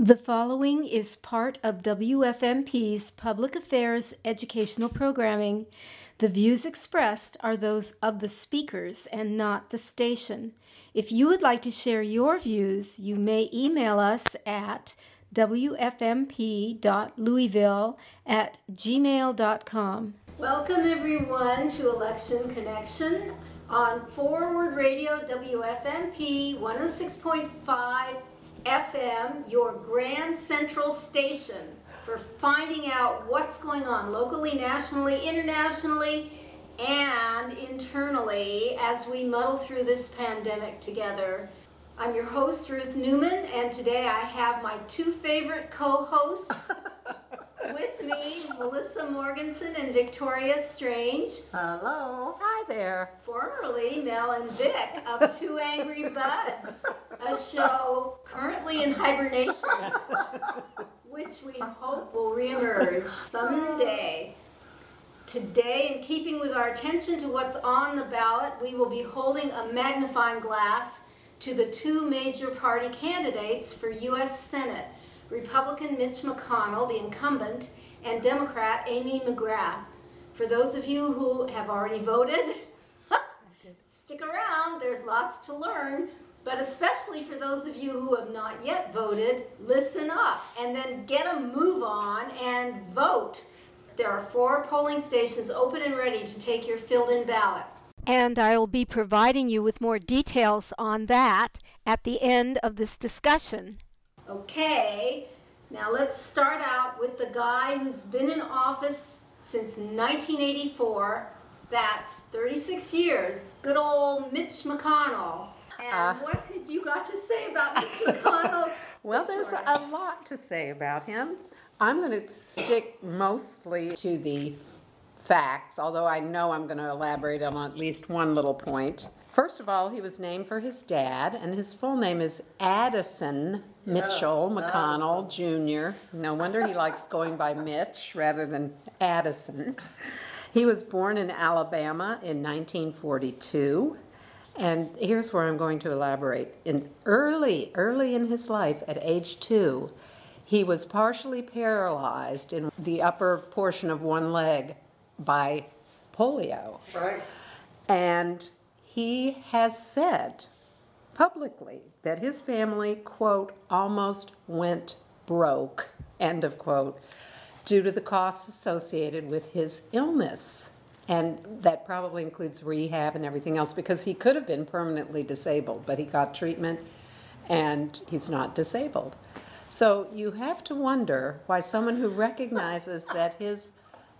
The following is part of WFMP's public affairs educational programming. The views expressed are those of the speakers and not the station. If you would like to share your views, you may email us at wfmp.louisville at gmail.com. Welcome, everyone, to Election Connection on Forward Radio WFMP 106.5 FM, your Grand Central station for finding out what's going on locally, nationally, internationally, and internally as we muddle through this pandemic together. I'm your host, Ruth Newman, and today I have my two favorite co hosts with me Melissa Morgenson and Victoria Strange. Hello. Hi there. Formerly Mel and Vic of Two Angry Buds, a show currently in hibernation, which we hope will reemerge someday. Today, in keeping with our attention to what's on the ballot, we will be holding a magnifying glass to the two major party candidates for U.S. Senate Republican Mitch McConnell, the incumbent, and Democrat Amy McGrath. For those of you who have already voted, stick around, there's lots to learn. But especially for those of you who have not yet voted, listen up and then get a move on and vote. There are four polling stations open and ready to take your filled in ballot. And I will be providing you with more details on that at the end of this discussion. Okay, now let's start out with the guy who's been in office since 1984. That's 36 years. Good old Mitch McConnell. And Uh. what have you got to say about Mitch McConnell? Well, there's a lot to say about him. I'm going to stick mostly to the facts, although I know I'm going to elaborate on at least one little point. First of all, he was named for his dad, and his full name is Addison Mitchell McConnell Jr. No wonder he likes going by Mitch rather than Addison. He was born in Alabama in 1942. And here's where I'm going to elaborate. In early, early in his life, at age two, he was partially paralyzed in the upper portion of one leg by polio. Right. And he has said publicly that his family, quote, almost went broke, end of quote, due to the costs associated with his illness. And that probably includes rehab and everything else because he could have been permanently disabled, but he got treatment and he's not disabled. So you have to wonder why someone who recognizes that his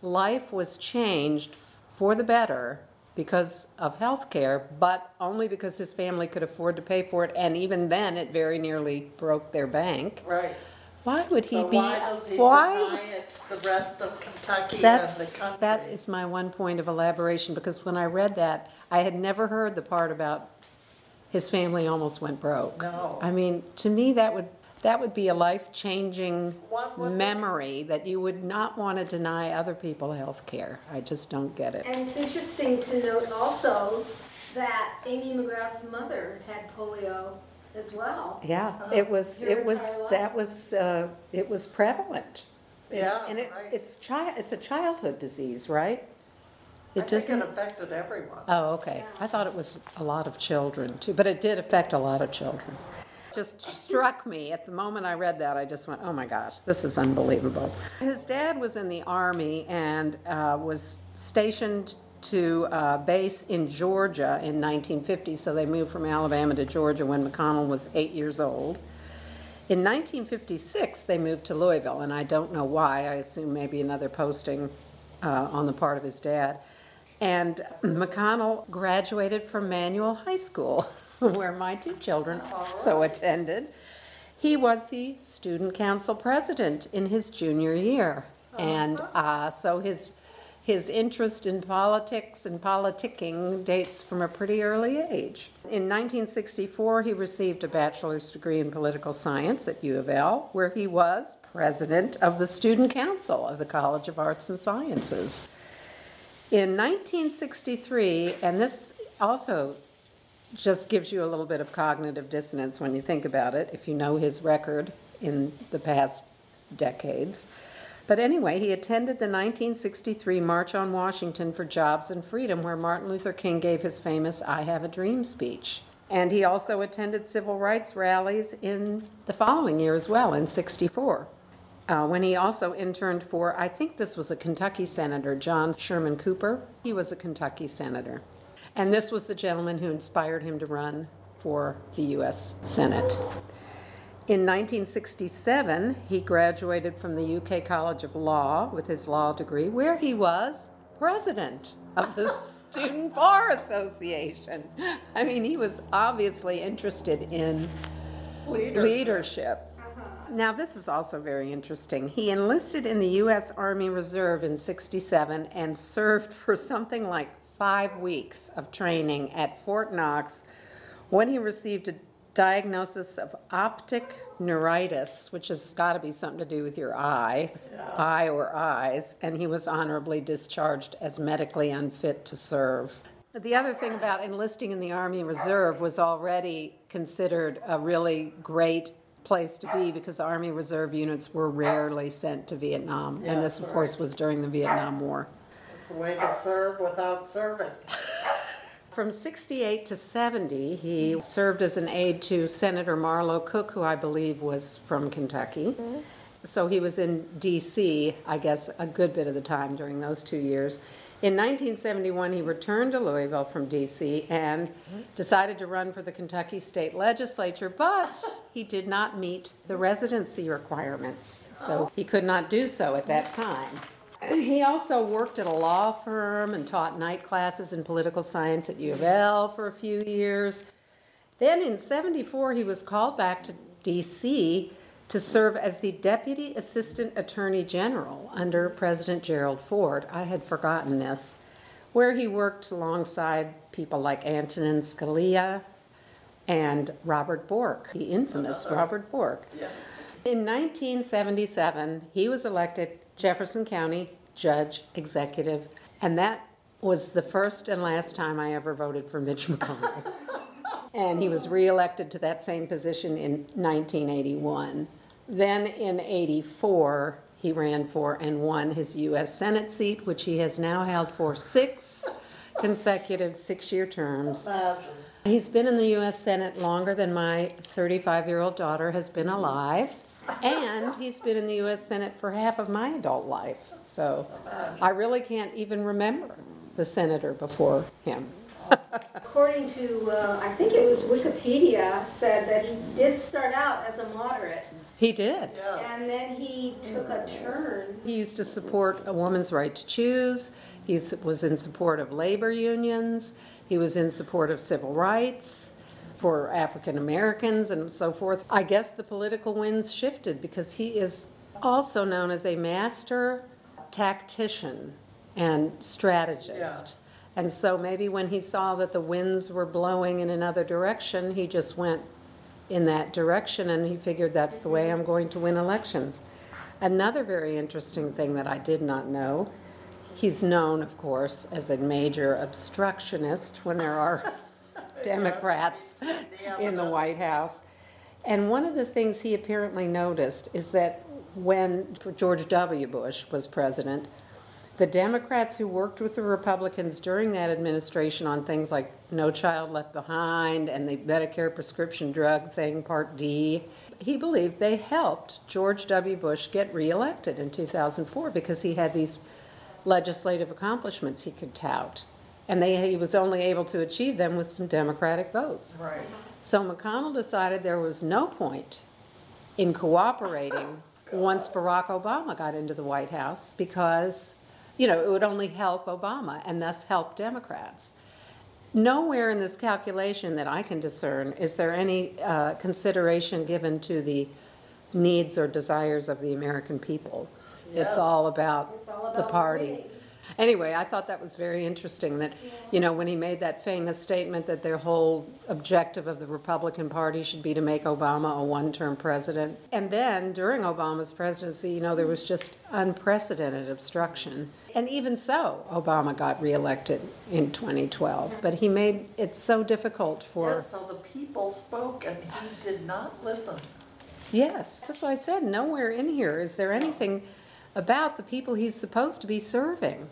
life was changed for the better because of health care, but only because his family could afford to pay for it, and even then, it very nearly broke their bank. Right. Why would he So be? why does he deny it the rest of Kentucky and the That's, country? that is my one point of elaboration, because when I read that, I had never heard the part about his family almost went broke. No. I mean, to me, that would, that would be a life-changing One would memory, that you would not want to deny other people health care. I just don't get it. And it's interesting to note also that Amy McGrath's mother had polio as well. Yeah, it was, Your it was, entire life. that was, uh, it was prevalent. And- Yeah, And it, right. it's chi, it's a childhood disease, right? I It think it doesn't, affected everyone. oh, okay. I thought it was a lot of children too, but it did affect a lot of children. Just struck me, at the moment I read that, I just went, oh my gosh, this is unbelievable. His dad was in the army and uh, was stationed to uh, base in Georgia in 1950, so they moved from Alabama to Georgia when McConnell was eight years old. In 1956, they moved to Louisville, and I don't know why. I assume maybe another posting uh, on the part of his dad. And McConnell graduated from Manual High School, where my two children also attended. He was the student council president in his junior year. And uh, so his, his interest in politics and politicking dates from a pretty early age. In 1964, he received a bachelor's degree in political science at U of L, where he was president of the student council of the College of Arts and Sciences. In 1963, and this also just gives you a little bit of cognitive dissonance when you think about it, if you know his record in the past decades. But anyway, he attended the 1963 March on Washington for Jobs and Freedom, where Martin Luther King gave his famous I Have a Dream speech. And he also attended civil rights rallies in the following year as well, in 64 uh, when he also interned for, I think this was a Kentucky senator, John Sherman Cooper. He was a Kentucky senator. And this was the gentleman who inspired him to run for the U.S. Senate. In 1967, he graduated from the UK College of Law with his law degree, where he was president of the Student Bar Association. I mean, he was obviously interested in Leader. leadership. Uh-huh. Now, this is also very interesting. He enlisted in the U.S. Army Reserve in 67 and served for something like five weeks of training at Fort Knox when he received a diagnosis of optic neuritis, which has got to be something to do with your eye, eye or eyes, and he was honorably discharged as medically unfit to serve. The other thing about enlisting in the Army Reserve was already considered a really great place to be because Army Reserve units were rarely sent to Vietnam. And this, of course, was during the Vietnam War. It's a way to serve without serving. From 68 to 70, he served as an aide to Senator Marlow Cook, who I believe was from Kentucky. Yes. So he was in D.C., I guess, a good bit of the time during those two years. In 1971, he returned to Louisville from D.C. and mm-hmm. decided to run for the Kentucky State Legislature, but he did not meet the residency requirements, so he could not do so at that time. He also worked at a law firm and taught night classes in political science at U of L for a few years. Then in 74, he was called back to D.C. to serve as the Deputy Assistant Attorney General under President Gerald Ford. I had forgotten this, where he worked alongside people like Antonin Scalia and Robert Bork, the infamous Robert Bork. Yes. In 1977, he was elected Jefferson County Judge Executive, and that was the first and last time I ever voted for Mitch McConnell. and he was reelected to that same position in 1981. Then in 84, he ran for and won his U.S. Senate seat, which he has now held for six consecutive six year terms. He's been in the U.S. Senate longer than my 35 year old daughter has been alive. And he's been in the U.S. Senate for half of my adult life. So I really can't even remember the senator before him. According to, uh, I think it was Wikipedia, said that he did start out as a moderate, He did. Yes. and then he took a turn. He used to support a woman's right to choose. He was in support of labor unions. He was in support of civil rights for African Americans and so forth. I guess the political winds shifted because he is also known as a master tactician and strategist. Yes. And so maybe when he saw that the winds were blowing in another direction, he just went in that direction and he figured that's the way I'm going to win elections. Another very interesting thing that I did not know, he's known, of course, as a major obstructionist when there are Democrats in the White House. And one of the things he apparently noticed is that when George W. Bush was president, the Democrats who worked with the Republicans during that administration on things like No Child Left Behind and the Medicare prescription drug thing, Part D, he believed they helped George W. Bush get reelected in 2004 because he had these legislative accomplishments he could tout. And they, he was only able to achieve them with some Democratic votes. Right. So McConnell decided there was no point in cooperating once Barack Obama got into the White House because, you know, it would only help Obama and thus help Democrats. Nowhere in this calculation that I can discern is there any uh, consideration given to the needs or desires of the American people. It's all about It's all the party. winning. Anyway, I thought that was very interesting that, you know, when he made that famous statement that their whole objective of the Republican Party should be to make Obama a one-term president. And then during Obama's presidency, you know, there was just unprecedented obstruction. And even so, Obama got reelected in 2012. But he made it so difficult for, Yes, so the people spoke and he did not listen. Yes, that's what I said. Nowhere in here is there anything about the people he's supposed to be serving.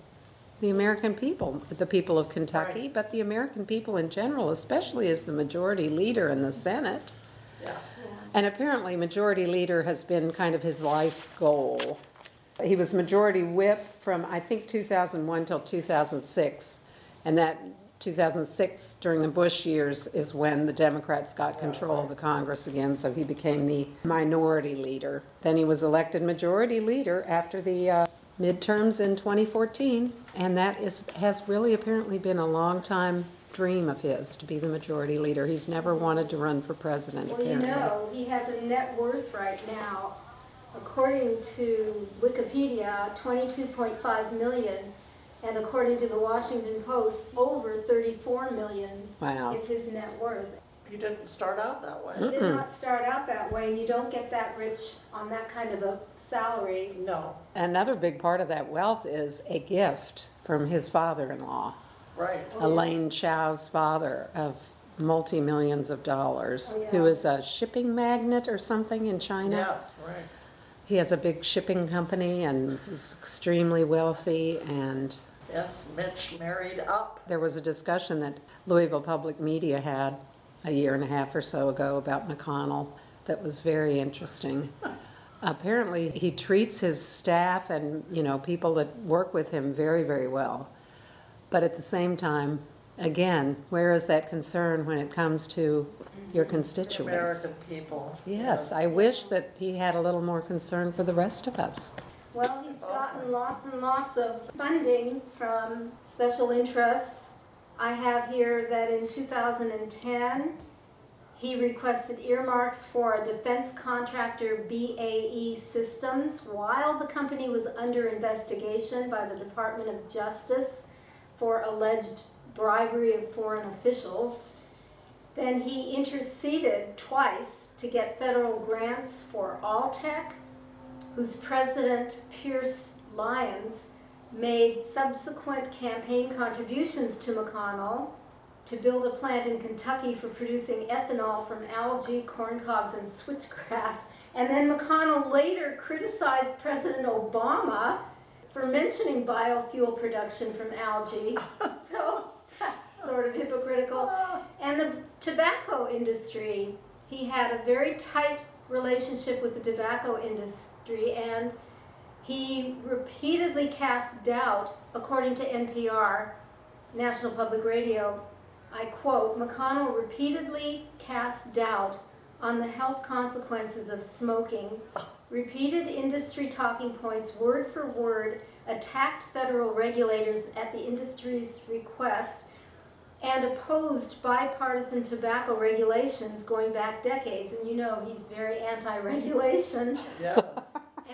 The American people, the people of Kentucky, Right. but the American people in general, especially as the majority leader in the Senate. Yes. And apparently, majority leader has been kind of his life's goal. He was majority whip from, I think, 2001 till 2006. And that 2006, during the Bush years, is when the Democrats got control of the Congress again, so he became the minority leader. Then he was elected majority leader after the uh, midterms in 2014, and that is, has really apparently been a long time dream of his, to be the majority leader. He's never wanted to run for president, Well, you know, he has a net worth right now, according to Wikipedia, twenty-two point five million, and according to the Washington Post, over thirty-four million Wow. is his net worth. He didn't start out that way. It did not start out that way, and you don't get that rich on that kind of a salary. No, Another big part of that wealth is a gift from his father-in-law, right. Oh, Elaine Chao's father of multi-millions of dollars, Oh, yeah. who is a shipping magnate or something in China. Yes, right. He has a big shipping company and is extremely wealthy and Yes, Mitch married up. There was a discussion that Louisville Public Media had a year and a half or so ago about McConnell that was very interesting. Apparently, he treats his staff and, you know, people that work with him very, very well. But at the same time, again, where is that concern when it comes to your constituents? American people. Yes, I wish that he had a little more concern for the rest of us. Well, he's gotten lots and lots of funding from special interests. I have here that in 2010, he requested earmarks for a defense contractor BAE Systems while the company was under investigation by the Department of Justice for alleged bribery of foreign officials. Then he interceded twice to get federal grants for Alltech whose president, Pearse Lyons, made subsequent campaign contributions to McConnell to build a plant in Kentucky for producing ethanol from algae, corn cobs, and switchgrass. And then McConnell later criticized President Obama for mentioning biofuel production from algae. So, sort of hypocritical. And the tobacco industry, he had a very tight relationship with the tobacco industry and he repeatedly cast doubt, according to NPR, National Public Radio. I quote McConnell repeatedly cast doubt on the health consequences of smoking, repeated industry talking points word for word, attacked federal regulators at the industry's request, and opposed bipartisan tobacco regulations going back decades. And you know he's very anti regulation. Yes.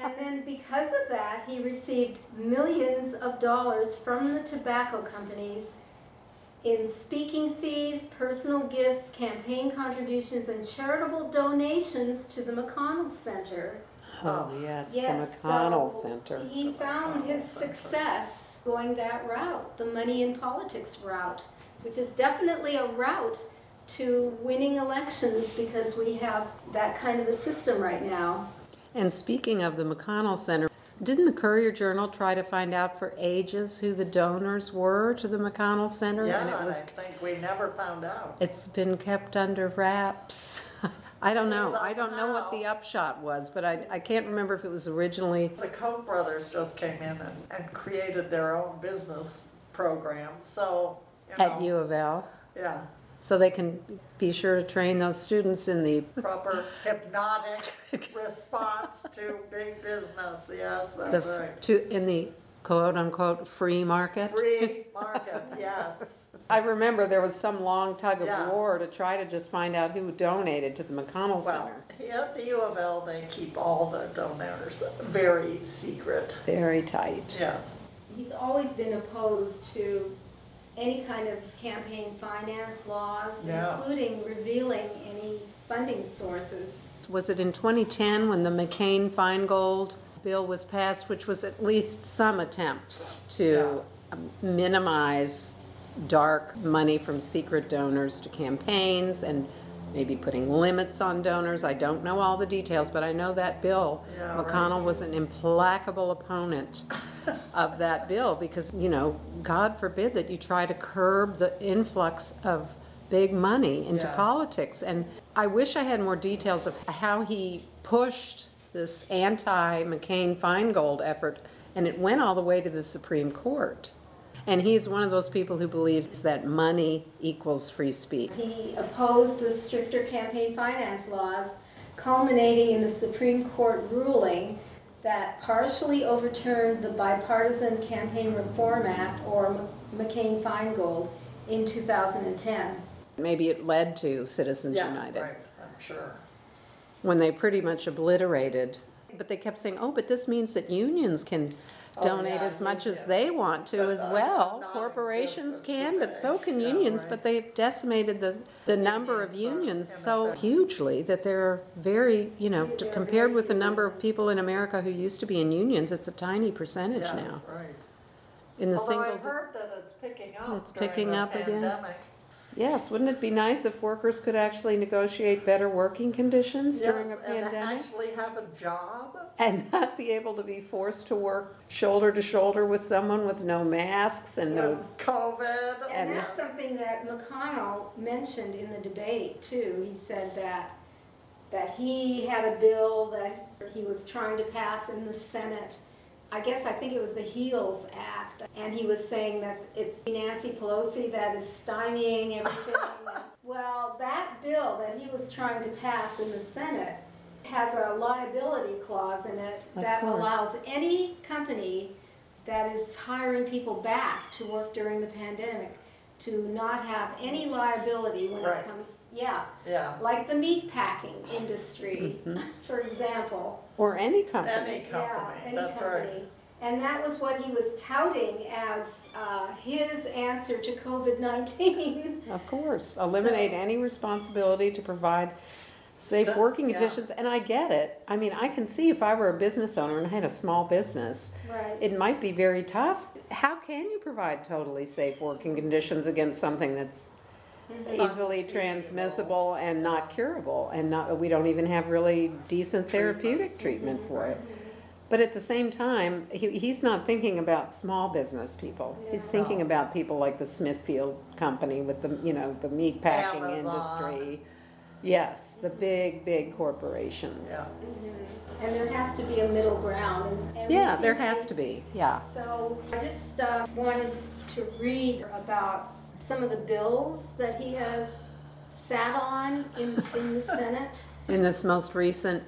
And then because of that, he received millions of dollars from the tobacco companies in speaking fees, personal gifts, campaign contributions, and charitable donations to the McConnell Center. Oh, yes, the McConnell so Center. He found his Center. success going that route, the money in politics route, which is definitely a route to winning elections because we have that kind of a system right now. And speaking of the McConnell Center, didn't the Courier Journal try to find out for ages who the donors were to the McConnell Center? Yeah, And it and I think we never found out. it's been kept under wraps. I don't know. I don't know what the upshot was, but I, I can't remember if it was originally, The Koch brothers just came in and, and created their own business program, so, you know. at U of L. Yeah, So they can be sure to train those students in the, proper hypnotic response to big business, yes, the, that's right. to, in the quote-unquote free market. Free market, yes. I remember there was some long tug of Yeah. war to try to just find out who donated to the McConnell Well, Center. here at the U of L, they keep all the donors very secret, Very tight. yes. He's always been opposed to any kind of campaign finance laws, Yeah. including revealing any funding sources. Was it in 2010 when the McCain-Feingold bill was passed, which was at least some attempt to minimize dark money from secret donors to campaigns and maybe putting limits on donors. I don't know all the details, but I know that bill, Yeah, right. McConnell was an implacable opponent of that bill because, you know, God forbid that you try to curb the influx of big money into Yeah. politics. And I wish I had more details of how he pushed this anti-McCain Feingold effort, and it went all the way to the Supreme Court. And he's one of those people who believes that money equals free speech. He opposed the stricter campaign finance laws, culminating in the Supreme Court ruling that partially overturned the Bipartisan Campaign Reform Act, or McCain-Feingold, in 2010. Maybe it led to Citizens Yeah, United. Right, I'm sure. when they pretty much obliterated. But they kept saying, oh, but this means that unions can Oh, donate yeah, as much as they want to as well. Corporations can, but so can unions, but they've decimated the, the number of Unions are unions so hugely that they're very, you know, compared with the number of people in America who used to be in unions, it's a tiny percentage Yes, now. right. In the Although single. I've heard that it's picking up It's during picking the up again. pandemic. Yes, wouldn't it be nice if workers could actually negotiate better working conditions during a Yes, and pandemic? actually have a job. and not be able to be forced to work shoulder to shoulder with someone with no masks and no. with COVID. And And- that's something that McConnell mentioned in the debate too. He said that, that he had a bill that he was trying to pass in the Senate. I guess, I think it was the HEALS Act, and he was saying that it's Nancy Pelosi that is stymieing everything. Well, that bill that he was trying to pass in the Senate has a liability clause in it Of that course. allows any company that is hiring people back to work during the pandemic to not have any liability when Right. it comes, yeah, Yeah, like the meat packing industry, Mm-hmm. for example. Or any company. any Yeah, company, any that's company. right. And that was what he was touting as uh, his answer to COVID-19. Of course, eliminate any responsibility to provide safe That- working yeah. conditions, and I get it. I mean, I can see if I were a business owner and I had a small business, Right. it might be very tough. How can you provide totally safe working conditions against something that's easily transmissible and not curable, and not, we don't even have really decent therapeutic treatment for it. But at the same time, he, he's not thinking about small business people. He's No. thinking about people like the Smithfield Company with the, you know, the meat packing Amazon. industry. Yes, the big, big corporations. Yeah. And there has to be a middle ground. and- and Yeah, there has to be, yeah. So I just uh, wanted to read about some of the bills that he has sat on in, in the Senate. In this most recent,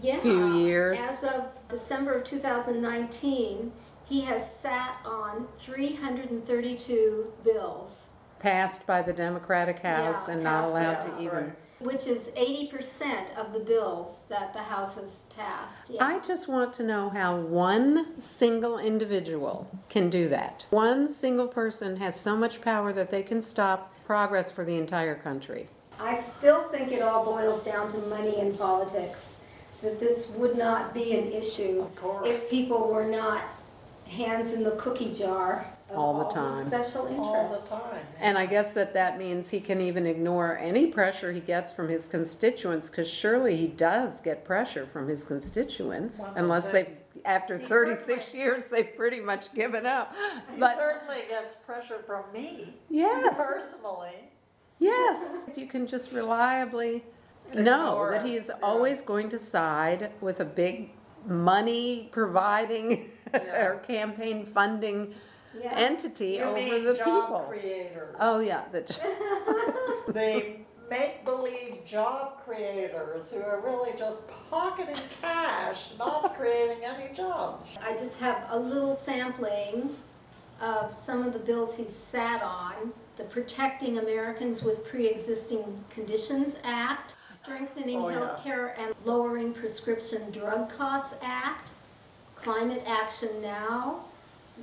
Yeah. Few years. As of December of 2019, he has sat on 332 bills, passed by the Democratic House Yeah, and not allowed to even. Which is 80% of the bills that the House has passed. Yeah. I just want to know how one single individual can do that. One single person has so much power that they can stop progress for the entire country. I still think it all boils down to money in politics, that this would not be an issue if people were not hands in the cookie jar All the time. the special All the interests. time. And I guess that that means he can even ignore any pressure he gets from his constituents, because surely he does get pressure from his constituents, One unless think. they've, after He thirty-six certainly- years, they've pretty much given up. He But, certainly gets pressure from me, yes, personally. yes, you can just reliably know Ignore that he is yeah. always going to side with a big money providing Yeah. or campaign funding Yeah. entity You over mean the job people. creators. Oh, yeah, the, The make-believe job creators who are really just pocketing cash, not creating any jobs. I just have a little sampling of some of the bills he's sat on. The Protecting Americans with Pre-Existing Conditions Act, Strengthening Oh, yeah. Healthcare and Lowering Prescription Drug Costs Act, Climate Action Now,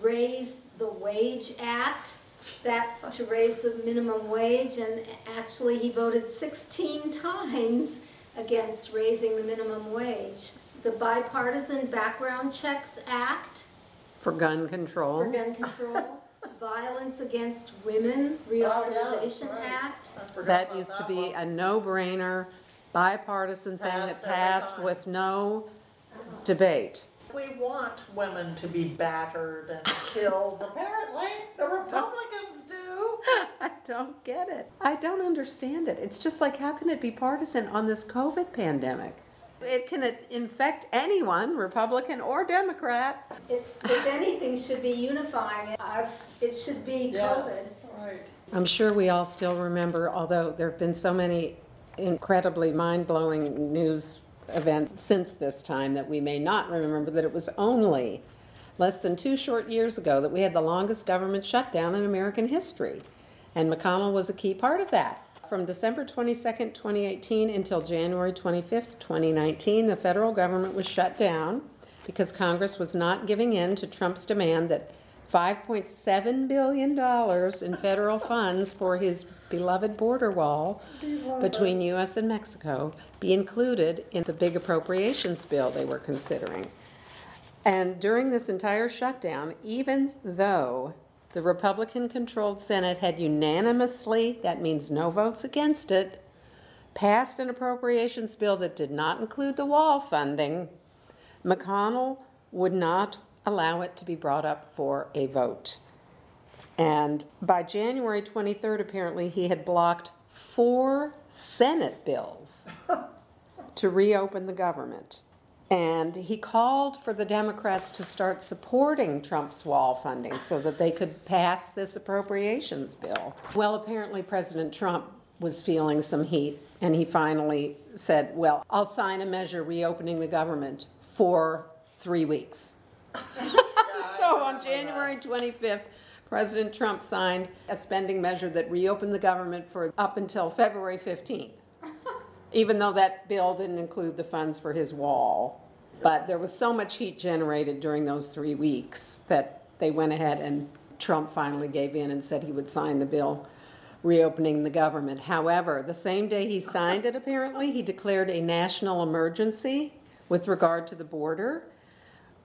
Raise the Wage Act, that's to raise the minimum wage, and actually he voted 16 times against raising the minimum wage. The Bipartisan Background Checks Act for gun control. for control. gun control. Violence Against Women Oh, yeah, Reauthorization right. Act. I forgot That used to be one. a no-brainer, bipartisan thing Passed that passed with no debate. We want women to be battered and killed. Apparently, the Republicans do. I don't get it. I don't understand it. It's just like, how can it be partisan on this COVID pandemic? It can infect anyone, Republican or Democrat. It's, if anything, should be unifying us. It should be COVID. Yes, right. I'm sure we all still remember, although there have been so many incredibly mind-blowing news events since this time that we may not remember that it was only less than two short years ago that we had the longest government shutdown in American history. And McConnell was a key part of that. From December 22nd, 2018 until January 25th, 2019, the federal government was shut down because Congress was not giving in to Trump's demand that $5.7 billion in federal funds for his beloved border wall between U.S. and Mexico be included in the big appropriations bill they were considering. And during this entire shutdown, even though the Republican controlled Senate had unanimously, that means no votes against it, passed an appropriations bill that did not include the wall funding, McConnell would not allow it to be brought up for a vote. And by January 23rd, apparently, he had blocked four Senate bills to reopen the government. And he called for the Democrats to start supporting Trump's wall funding so that they could pass this appropriations bill. Well, apparently, President Trump was feeling some heat, and he finally said, Well, I'll sign a measure reopening the government for three weeks. so on January 25th, President Trump signed a spending measure that reopened the government for up until February 15th even though that bill didn't include the funds for his wall. But there was so much heat generated during those three weeks that they went ahead and Trump finally gave in and said he would sign the bill reopening the government. However, the same day he signed it, apparently, he declared a national emergency with regard to the border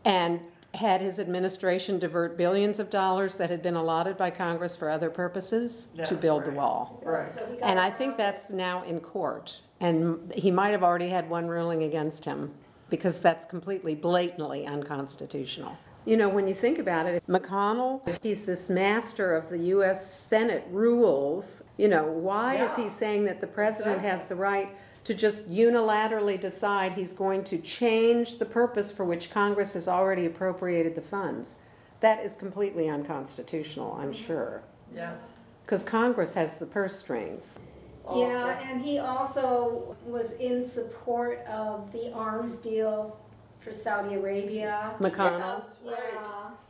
and had his administration divert billions of dollars that had been allotted by Congress for other purposes to Yes, build the right. wall. Right. So we got And I think that's now in court. And he might have already had one ruling against him because that's completely blatantly unconstitutional. You know, when you think about it, McConnell, if he's this master of the U.S. Senate rules, you know, why is he saying that the president has the right to just unilaterally decide he's going to change the purpose for which Congress has already appropriated the funds? That is completely unconstitutional, I'm sure, Yes. because Congress has the purse strings. Yeah, and he also was in support of the arms deal for Saudi Arabia. McConnell, Yes. Yeah.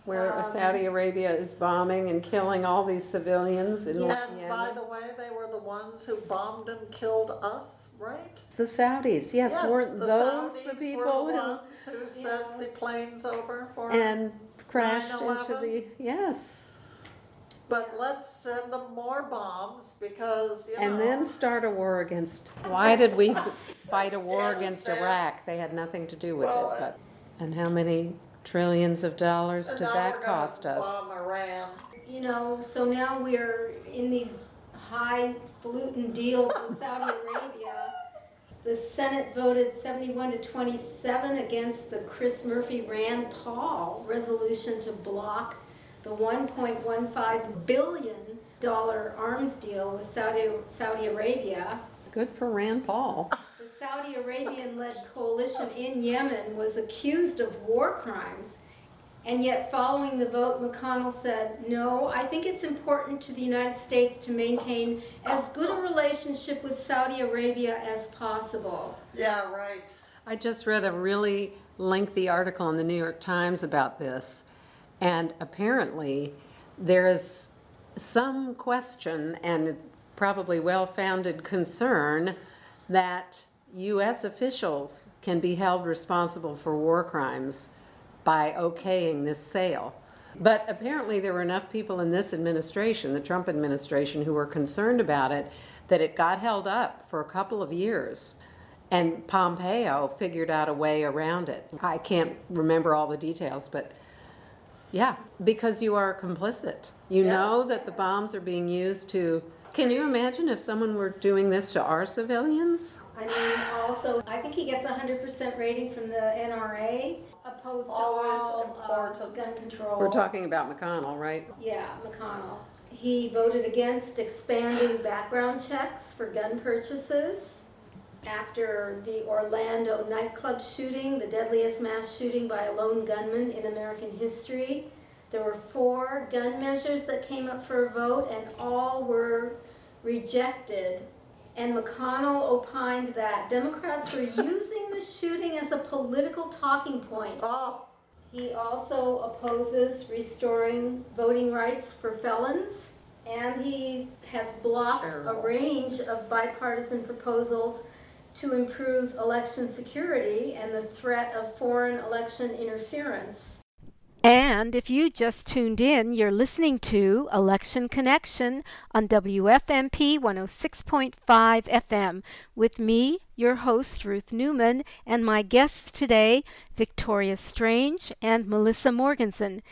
where Um, Saudi Arabia is bombing and killing all these civilians in And by Yemen. the way, they were the ones who bombed and killed us, right? The Saudis, yes, weren't the those the Saudis were people the who, ones who sent the planes over for? and crashed into 9/11? the, yes. But let's send them more bombs because, you know. And then start a war against, why did we fight a war Yes, against there- Iraq? They had nothing to do with it, Well, but, uh, and how many trillions of dollars and did now that we're gonna cost us? Bomb Iran. You know, so now we're in these highfalutin deals with Saudi Arabia. The Senate voted 71 to 27 against the Chris Murphy Rand Paul resolution to block the 1.15 billion dollar arms deal with Saudi Saudi Arabia. Good for Rand Paul. The Saudi Arabian-led coalition in Yemen was accused of war crimes, and yet following the vote, McConnell said, "No, I think it's important to the United States to maintain as good a relationship with Saudi Arabia as possible." Yeah, right. I just read a really lengthy article in the New York Times about this, and apparently there is some question and probably well founded concern that U.S. officials can be held responsible for war crimes by okaying this sale. But apparently, there were enough people in this administration, the Trump administration, who were concerned about it that it got held up for a couple of years. And Pompeo figured out a way around it. I can't remember all the details, but Yeah, because you are complicit. You know that the bombs are being used to. Can you imagine if someone were doing this to our civilians? I mean, also, I think he gets a hundred percent rating from the NRA, opposed to Always all uh, important. gun control. We're talking about McConnell, right? Yeah, McConnell. He voted against expanding background checks for gun purchases. After the Orlando nightclub shooting, the deadliest mass shooting by a lone gunman in American history, there were four gun measures that came up for a vote and all were rejected. And McConnell opined that Democrats were using the shooting as a political talking point. Oh, He also opposes restoring voting rights for felons, and he has blocked a range of bipartisan proposals to improve election security and the threat of foreign election interference. And if you just tuned in, you're listening to Election Connection on WFMP 106.5 FM with me, your host, Ruth Newman, and my guests today, Victoria Strange and Melissa Morgenson.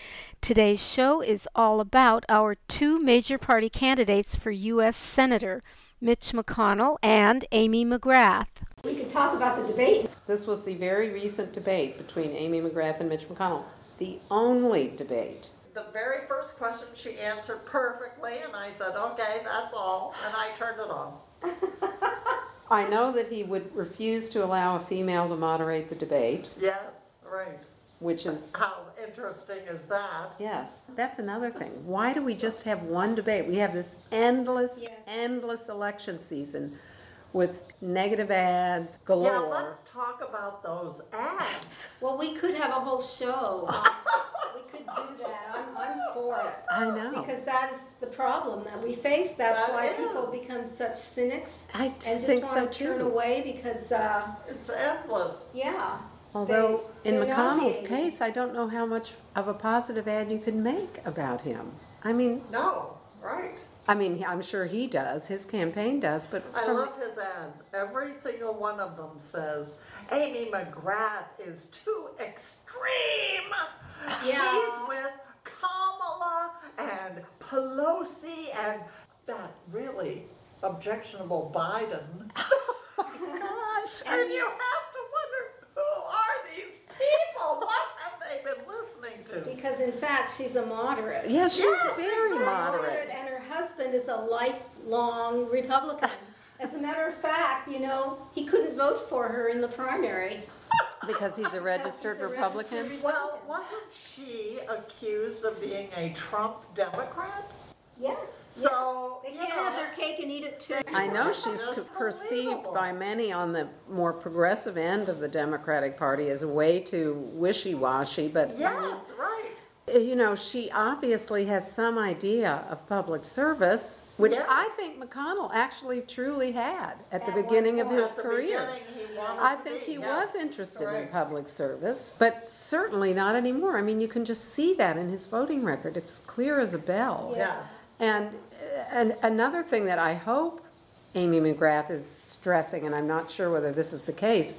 Today's show is all about our two major party candidates for U.S. Senator, Mitch McConnell and Amy McGrath. We could talk about the debate. This was the very recent debate between Amy McGrath and Mitch McConnell. The only debate. the very first question she answered perfectly, and I said, okay, that's all, and I turned it on. I know that he would refuse to allow a female to moderate the debate, Yes, right. which is How interesting is that? Yes, that's another thing. Why do we just have one debate? We have this endless, Yes. endless election season with negative ads galore. Yeah, galore. let's talk about those ads. Well, we could have a whole show. we could do that. I'm, I'm for it. I know. Because that is the problem that we face. That's That why people become such cynics I and just think so want to turn too. away because, uh, It's endless. yeah. Although, they- in McConnell's nauseating. case, I don't know how much of a positive ad you can make about him. I mean, No, right. I mean, I'm sure he does, his campaign does, but I from- love his ads. Every single one of them says, Amy McGrath is too extreme. Yeah. She's with Kamala and Pelosi and that really objectionable Biden. Gosh, And you have to wonder, who are these people? What have they been listening to? Because in fact, she's a moderate. yeah, she's Yes, very exactly. moderate. And her husband is a lifelong Republican. As a matter of fact, you know, he couldn't vote for her in the primary. Because he's a registered He's a Republican? registered Well, wasn't she accused of being a Trump Democrat? Yes. So, yes. They you can't know. have their cake and eat it too. I know she's perceived by many on the more progressive end of the Democratic Party as way too wishy-washy, but I mean, Yes, right. Eh, you know, she obviously has some idea of public service, which I think McConnell actually truly had at the At one beginning of his At the career. he I to think be, he yes, was interested in public service, but certainly not anymore. I mean, you can just see that in his voting record. It's clear as a bell. Yes. And, and another thing that I hope Amy McGrath is stressing, and I'm not sure whether this is the case,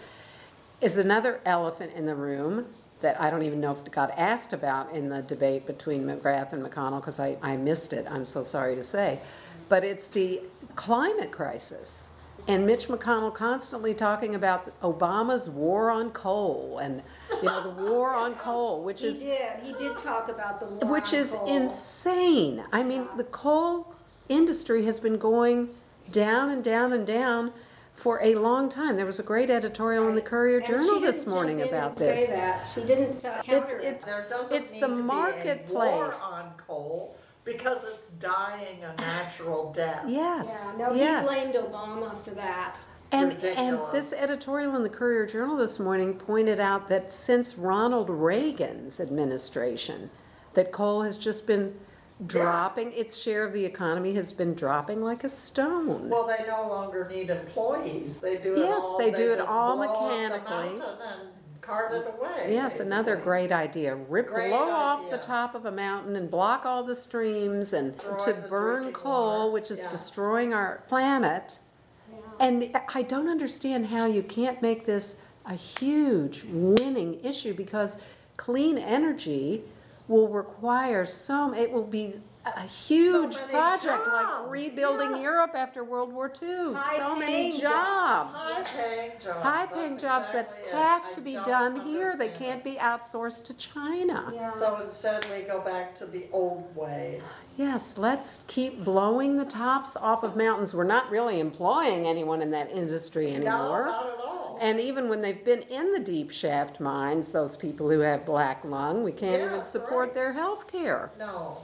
is another elephant in the room that I don't even know if got asked about in the debate between McGrath and McConnell, because I, I missed it, I'm so sorry to say. But it's the climate crisis. And Mitch McConnell constantly talking about Obama's war on coal and, you know, the war on coal, which He is he did. He did talk about the war which on is coal. insane. I mean, the coal industry has been going down and down and down for a long time. There was a great editorial in the Courier And Journal this morning jump in about and this. Say that. She didn't uh, It's, counter it. it, There doesn't it's need the to be a war marketplace. on coal because it's dying a natural death. Yes, Yeah, no, yes. he blamed Obama for that. And, and this editorial in the Courier Journal this morning pointed out that since Ronald Reagan's administration, that coal has just been dropping, its share of the economy has been dropping like a stone. Well, they no longer need employees. They do it Yes, all. they do it all blow up the mechanically. Cart it away. Yes, another great idea. Rip, Great blow off the top of a mountain and block all the streams and Destroy to burn coal, water. which is Yeah. destroying our planet. And I don't understand how you can't make this a huge winning issue because clean energy will require so, it will be a huge many project, like rebuilding yes. Europe after World War II. So many jobs. jobs. High-paying jobs. High-paying that's jobs that exactly it. have I to be don't done here, they can't be outsourced to China. Yeah. So instead, we go back to the old ways. Yes, let's keep blowing the tops off of mountains. We're not really employing anyone in that industry No, anymore. not at all. And even when they've been in the deep shaft mines, those people who have black lung, we can't even support right. their health care. No,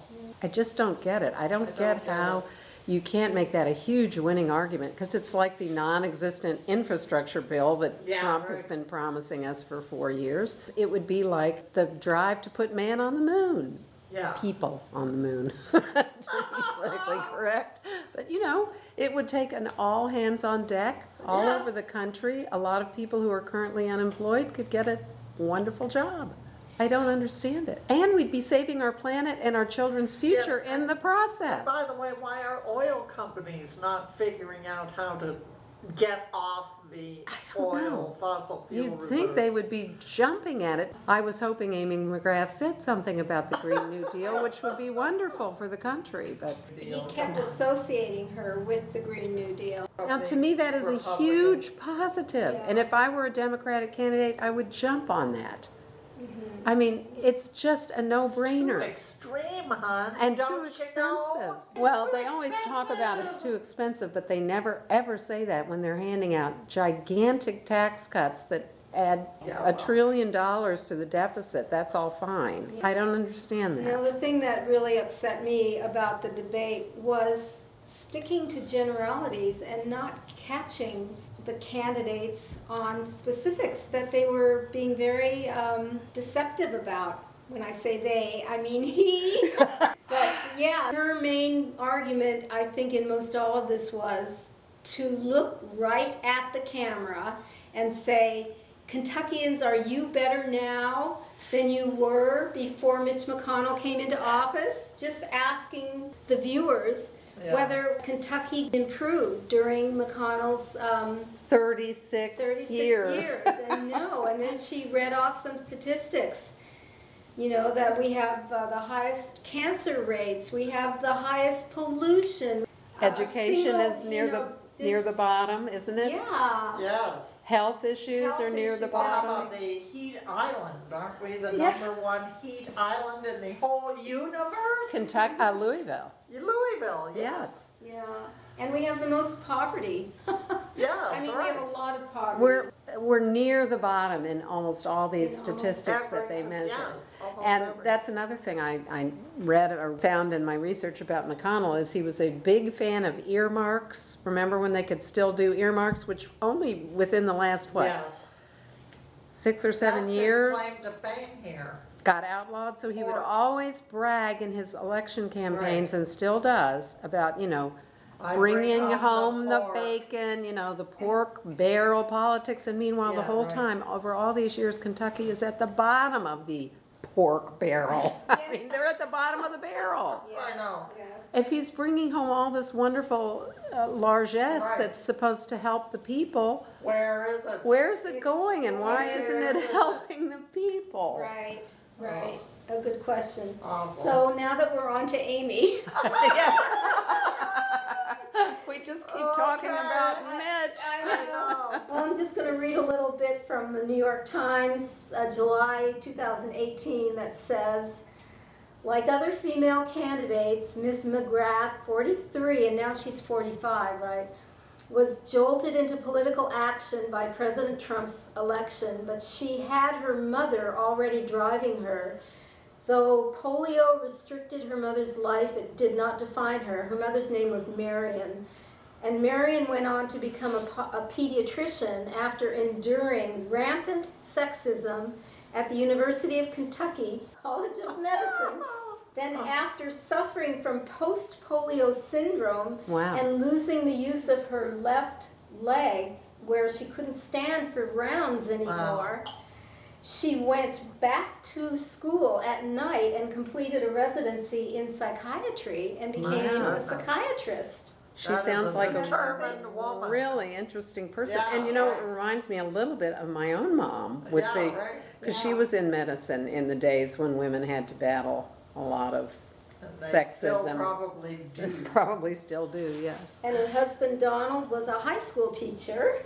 I just don't get it. I don't get how you can't make that a huge winning argument, because it's like the non-existent infrastructure bill that Yeah, Trump has right. been promising us for four years. It would be like the drive to put man on the moon. yeah. People on the moon, to be politically correct. But you know, it would take an all hands on deck all Yes. over the country. A lot of people who are currently unemployed could get a wonderful job. I don't understand it. And we'd be saving our planet and our children's future Yes, in the process. By the way, why are oil companies not figuring out how to get off the I don't know. oil, fossil fuel You'd think they reserves? would be jumping at it. I was hoping Amy McGrath said something about the Green New Deal, which would be wonderful for the country, but He kept associating her with the Green New Deal. Now, to me, that is a Republicans. huge positive, and Yeah. if I were a Democratic candidate, I would jump on that. I mean, it's just a no-brainer. extreme, hon. And too Don't you expensive. know? Well, Too they always talk about it's too expensive, but they never, ever say that when they're handing out gigantic tax cuts that add Yeah, a trillion dollars to the deficit, that's all fine. I don't understand You that. the thing that really upset me about the debate was sticking to generalities and not catching the candidates on specifics that they were being very um, deceptive about. When I say they, I mean he. but yeah, her main argument, I think, in most all of this was to look right at the camera and say, Kentuckians, are you better now than you were before Mitch McConnell came into office? Just asking the viewers Yeah. whether Kentucky improved during McConnell's um, Thirty-six 36 years. years. And no, and then she read off some statistics. You know, that we have uh, the highest cancer rates, we have the highest pollution. uh, Education single, is near you the, know, near the bottom, isn't it? Yeah. Yes. Health issues Health are near the issues. Well, how bottom. about the heat island? Aren't we the Yes. number one heat island in the whole universe? Kentucky, uh, Louisville, Louisville, yes. yes. Yeah, and we have the most poverty. Yes, I mean, we have a lot of poverty. We're we're near the bottom in almost all these In statistics that they every- measure. yes, almost And every. that's another thing I, I read or found in my research about McConnell is he was a big fan of earmarks. Remember when they could still do earmarks, which only within the last, what, Yes. six or seven That's years? his claim to fame here. Got outlawed, so he would always brag in his election campaigns Right. and still does about, you know, I bring bringing home home the the pork. bacon, you know, the pork barrel politics. And meanwhile, the Yeah, whole right. time, over all these years, Kentucky is at the bottom of the pork barrel. I mean, they're at the bottom of the barrel. I know. Yes. If he's bringing home all this wonderful uh, largesse Right. that's supposed to help the people, Where is it? where's it It's- going and why it's- isn't it helping the people? Right, right. A good question. Awful. So now that we're on to Amy. We just keep talking about Okay. Mitch. I know. Well, I'm just going to read a little bit from the New York Times, uh, July 2018, that says, like other female candidates, Ms. McGrath, 43, and now she's 45, right, was jolted into political action by President Trump's election, but she had her mother already driving her. Though polio restricted her mother's life, it did not define her. Her mother's name was Marion. And Marion went on to become a, a pediatrician after enduring rampant sexism at the University of Kentucky College of Medicine. Then, oh. after suffering from post polio syndrome Wow. and losing the use of her left leg, where she couldn't stand for rounds anymore, she went back to school at night and completed a residency in psychiatry and became Wow. a psychiatrist. She That is sounds a like a determined woman. really interesting person. Yeah, and you know, it reminds me a little bit of my own mom with Yeah, the right. because she was in medicine in the days when women had to battle a lot of And they still sexism. probably do. probably still do, yes. And her husband Donald was a high school teacher.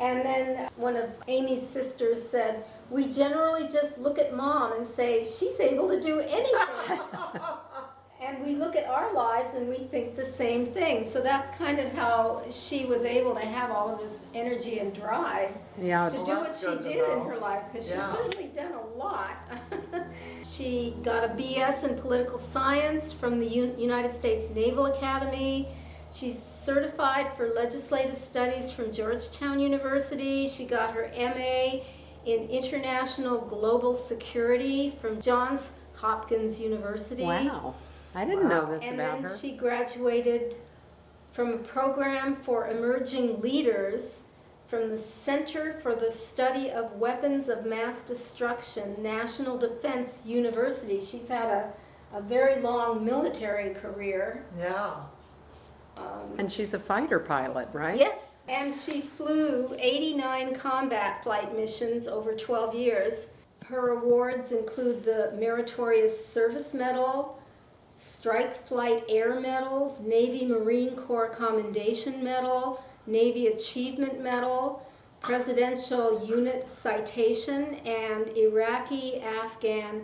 And then one of Amy's sisters said, We generally just look at mom and say, She's able to do anything. and we look at our lives and we think the same thing. So that's kind of how she was able to have all of this energy and drive Yeah, to Well, do what that's she good to did in know. her life because she's certainly done a lot. she got a BS in political science from the U- United States Naval Academy. She's certified for legislative studies from Georgetown University. She got her MA in international global security from Johns Hopkins University. wow. I didn't know this And about her. And then her. she graduated from a program for emerging leaders from the Center for the Study of Weapons of Mass Destruction, National Defense University. She's had a, a very long military career. Yeah. Um, And she's a fighter pilot, right? Yes, and she flew 89 combat flight missions over 12 years. Her awards include the Meritorious Service Medal, Strike Flight Air Medals, Navy Marine Corps Commendation Medal, Navy Achievement Medal, Presidential Unit Citation, and Iraqi Afghan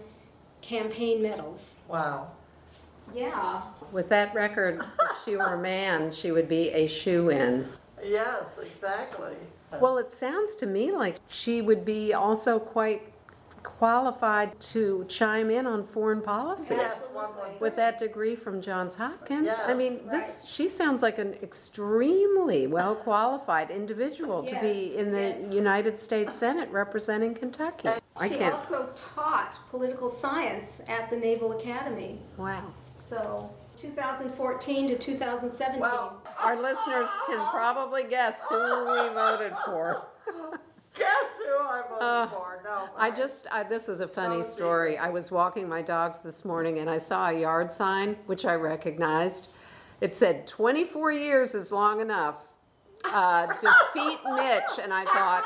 campaign medals. Wow. Yeah. With that record, if she were a man, she would be a shoe-in. Yes, exactly. Well, it sounds to me like she would be also quite qualified to chime in on foreign policy. Yes, With that degree from Johns Hopkins, I mean, this, she sounds like an extremely well-qualified individual to be in the yes. United States Senate representing Kentucky. I She can't, also taught political science at the Naval Academy. wow. So 2014 to 2017. Well, Our listeners can probably guess who we voted for. guess who I voted Uh. No. I just, I, this is a funny story. I was walking my dogs this morning and I saw a yard sign, which I recognized. It said 24 years is long enough. Uh, defeat Mitch. And I thought,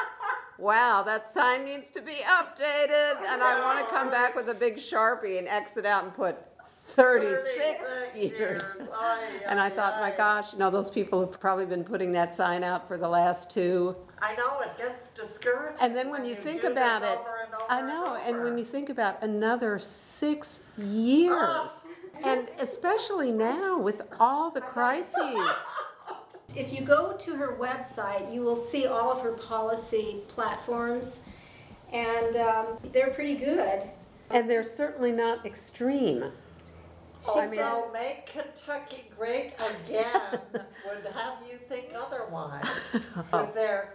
wow, that sign needs to be updated. And I want to come back with a big Sharpie and exit out and put 36 years. Ay, And I ay, thought, my ay. gosh, no, those people have probably been putting that sign out for the last two. I know, it gets discouraging. And then when you think do this about it, and I know, and when you think about another six years, and especially now with all the crises. If you go to her website, you will see all of her policy platforms, and um, they're pretty good. And they're certainly not extreme. She I mean- says, so make Kentucky great again would have you think otherwise. With their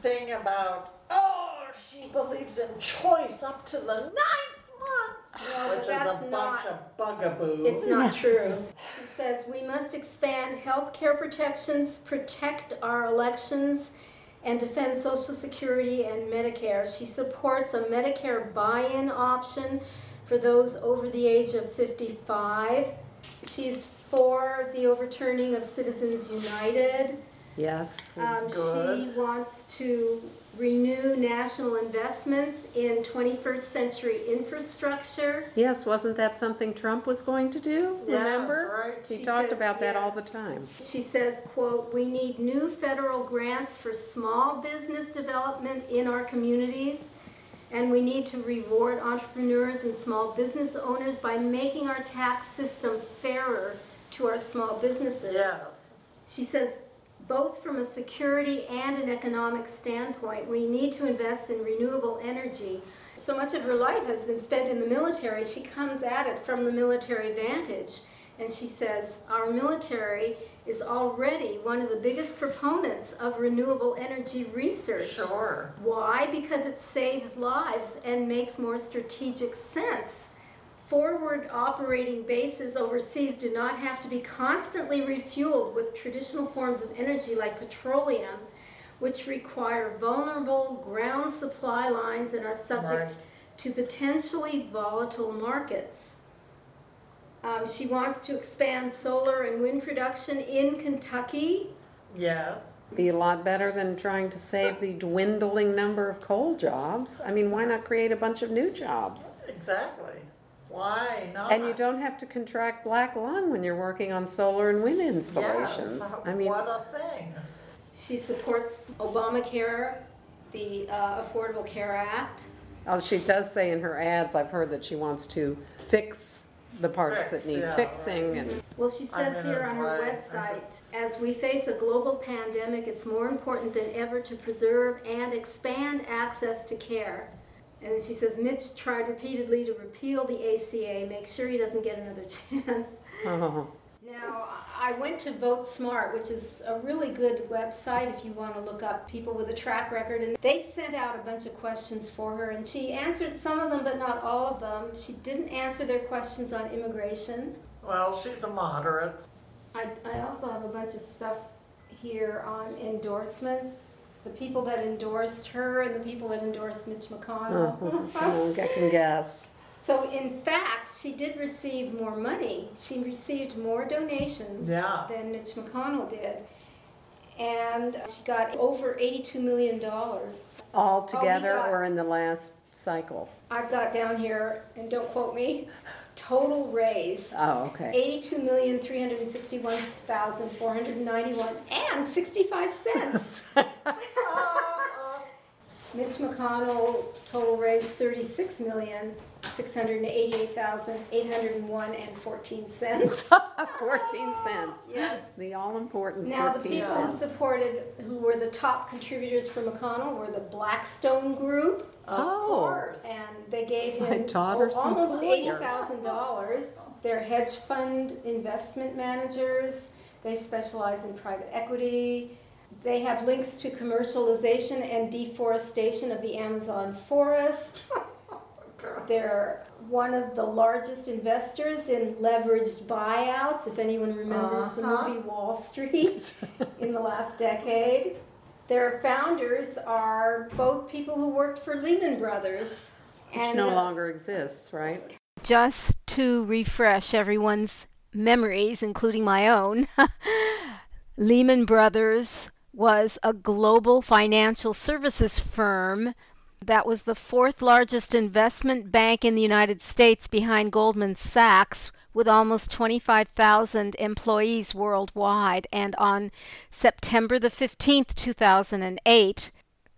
thing about, oh, she believes in choice up to the ninth month, Well, which is a that's bunch not- of bugaboo. It's not Yes. true. She says we must expand health care protections, protect our elections, and defend Social Security and Medicare. She supports a Medicare buy-in option for those over the age of 55. She's for the overturning of Citizens United. Yes. Um, she wants to renew national investments in 21st century infrastructure. Yes, wasn't that something Trump was going to do? Yes, Remember? right. He She talked says about that all the time. She says, quote, "We need new federal grants for small business development in our communities, and we need to reward entrepreneurs and small business owners by making our tax system fairer to our small businesses." Yes. She says, both from a security and an economic standpoint, we need to invest in renewable energy. So much of her life has been spent in the military. She comes at it from the military vantage. And she says, Our military is already one of the biggest proponents of renewable energy research. Sure. Why? Because it saves lives and makes more strategic sense. Forward operating bases overseas do not have to be constantly refueled with traditional forms of energy like petroleum, which require vulnerable ground supply lines and are subject Right. to potentially volatile markets. Um, she wants to expand solar and wind production in Kentucky. Yes. Be a lot better than trying to save the dwindling number of coal jobs. I mean, why not create a bunch of new jobs? Exactly. Why not? And you don't have to contract black lung when you're working on solar and wind installations. Yes. I mean, what a thing. She supports Obamacare, the uh, Affordable Care Act. oh, she does say in her ads, I've heard that she wants to fix the parts that need yeah, fixing and Well, she says here on her website, as we face a global pandemic, it's more important than ever to preserve and expand access to care. And she says Mitch tried repeatedly to repeal the ACA, make sure he doesn't get another chance. oh, Now, I went to Vote Smart, which is a really good website if you want to look up people with a track record. And they sent out a bunch of questions for her, and she answered some of them, but not all of them. She didn't answer their questions on immigration. Well, she's a moderate. I, I also have a bunch of stuff here on endorsements. The people that endorsed her and the people that endorsed Mitch McConnell. oh, I can guess. So in fact, she did receive more money. She received more donations Yeah. than Mitch McConnell did. And she got over $82 million. All together got- or in the last cycle? I've got down here, and don't quote me, total raised. Oh, okay. Eighty-two million, three hundred and sixty-one thousand, four hundred and ninety-one, and sixty-five cents. Mitch McConnell total raised thirty-six million, six hundred and eighty-eight thousand, eight hundred and one and fourteen cents. 14 cents. Yes. The all important Now, the 14 people who cents. supported, who were the top contributors for McConnell were the Blackstone Group, Of Oh. course. and they gave My him daughter's almost employer. eighty thousand dollars. They're hedge fund investment managers. They specialize in private equity. They have links to commercialization and deforestation of the Amazon forest. They're one of the largest investors in leveraged buyouts, if anyone remembers the Uh-huh. movie Wall Street in the last decade. Their founders are both people who worked for Lehman Brothers. Which no longer exists, right? Just to refresh everyone's memories, including my own, Lehman Brothers was a global financial services firm that was the fourth largest investment bank in the United States behind Goldman Sachs with almost 25,000 employees worldwide. And on September the 15th, 2008,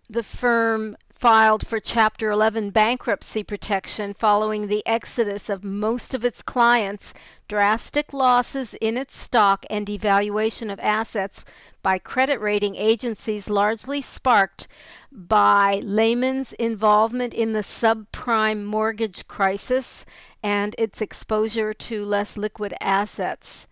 the firm filed for Chapter 11 bankruptcy protection following the exodus of most of its clients, drastic losses in its stock, and devaluation of assets by credit rating agencies, largely sparked by Lehman's involvement in the subprime mortgage crisis and its exposure to less liquid assets.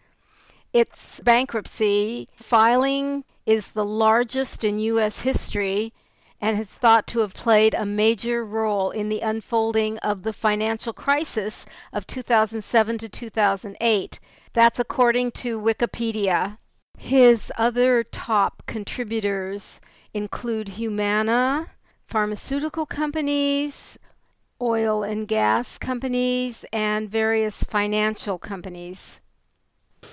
Its bankruptcy filing is the largest in U.S. history and is thought to have played a major role in the unfolding of the financial crisis of 2007 to 2008. That's according to Wikipedia. His other top contributors include Humana, pharmaceutical companies, oil and gas companies, and various financial companies.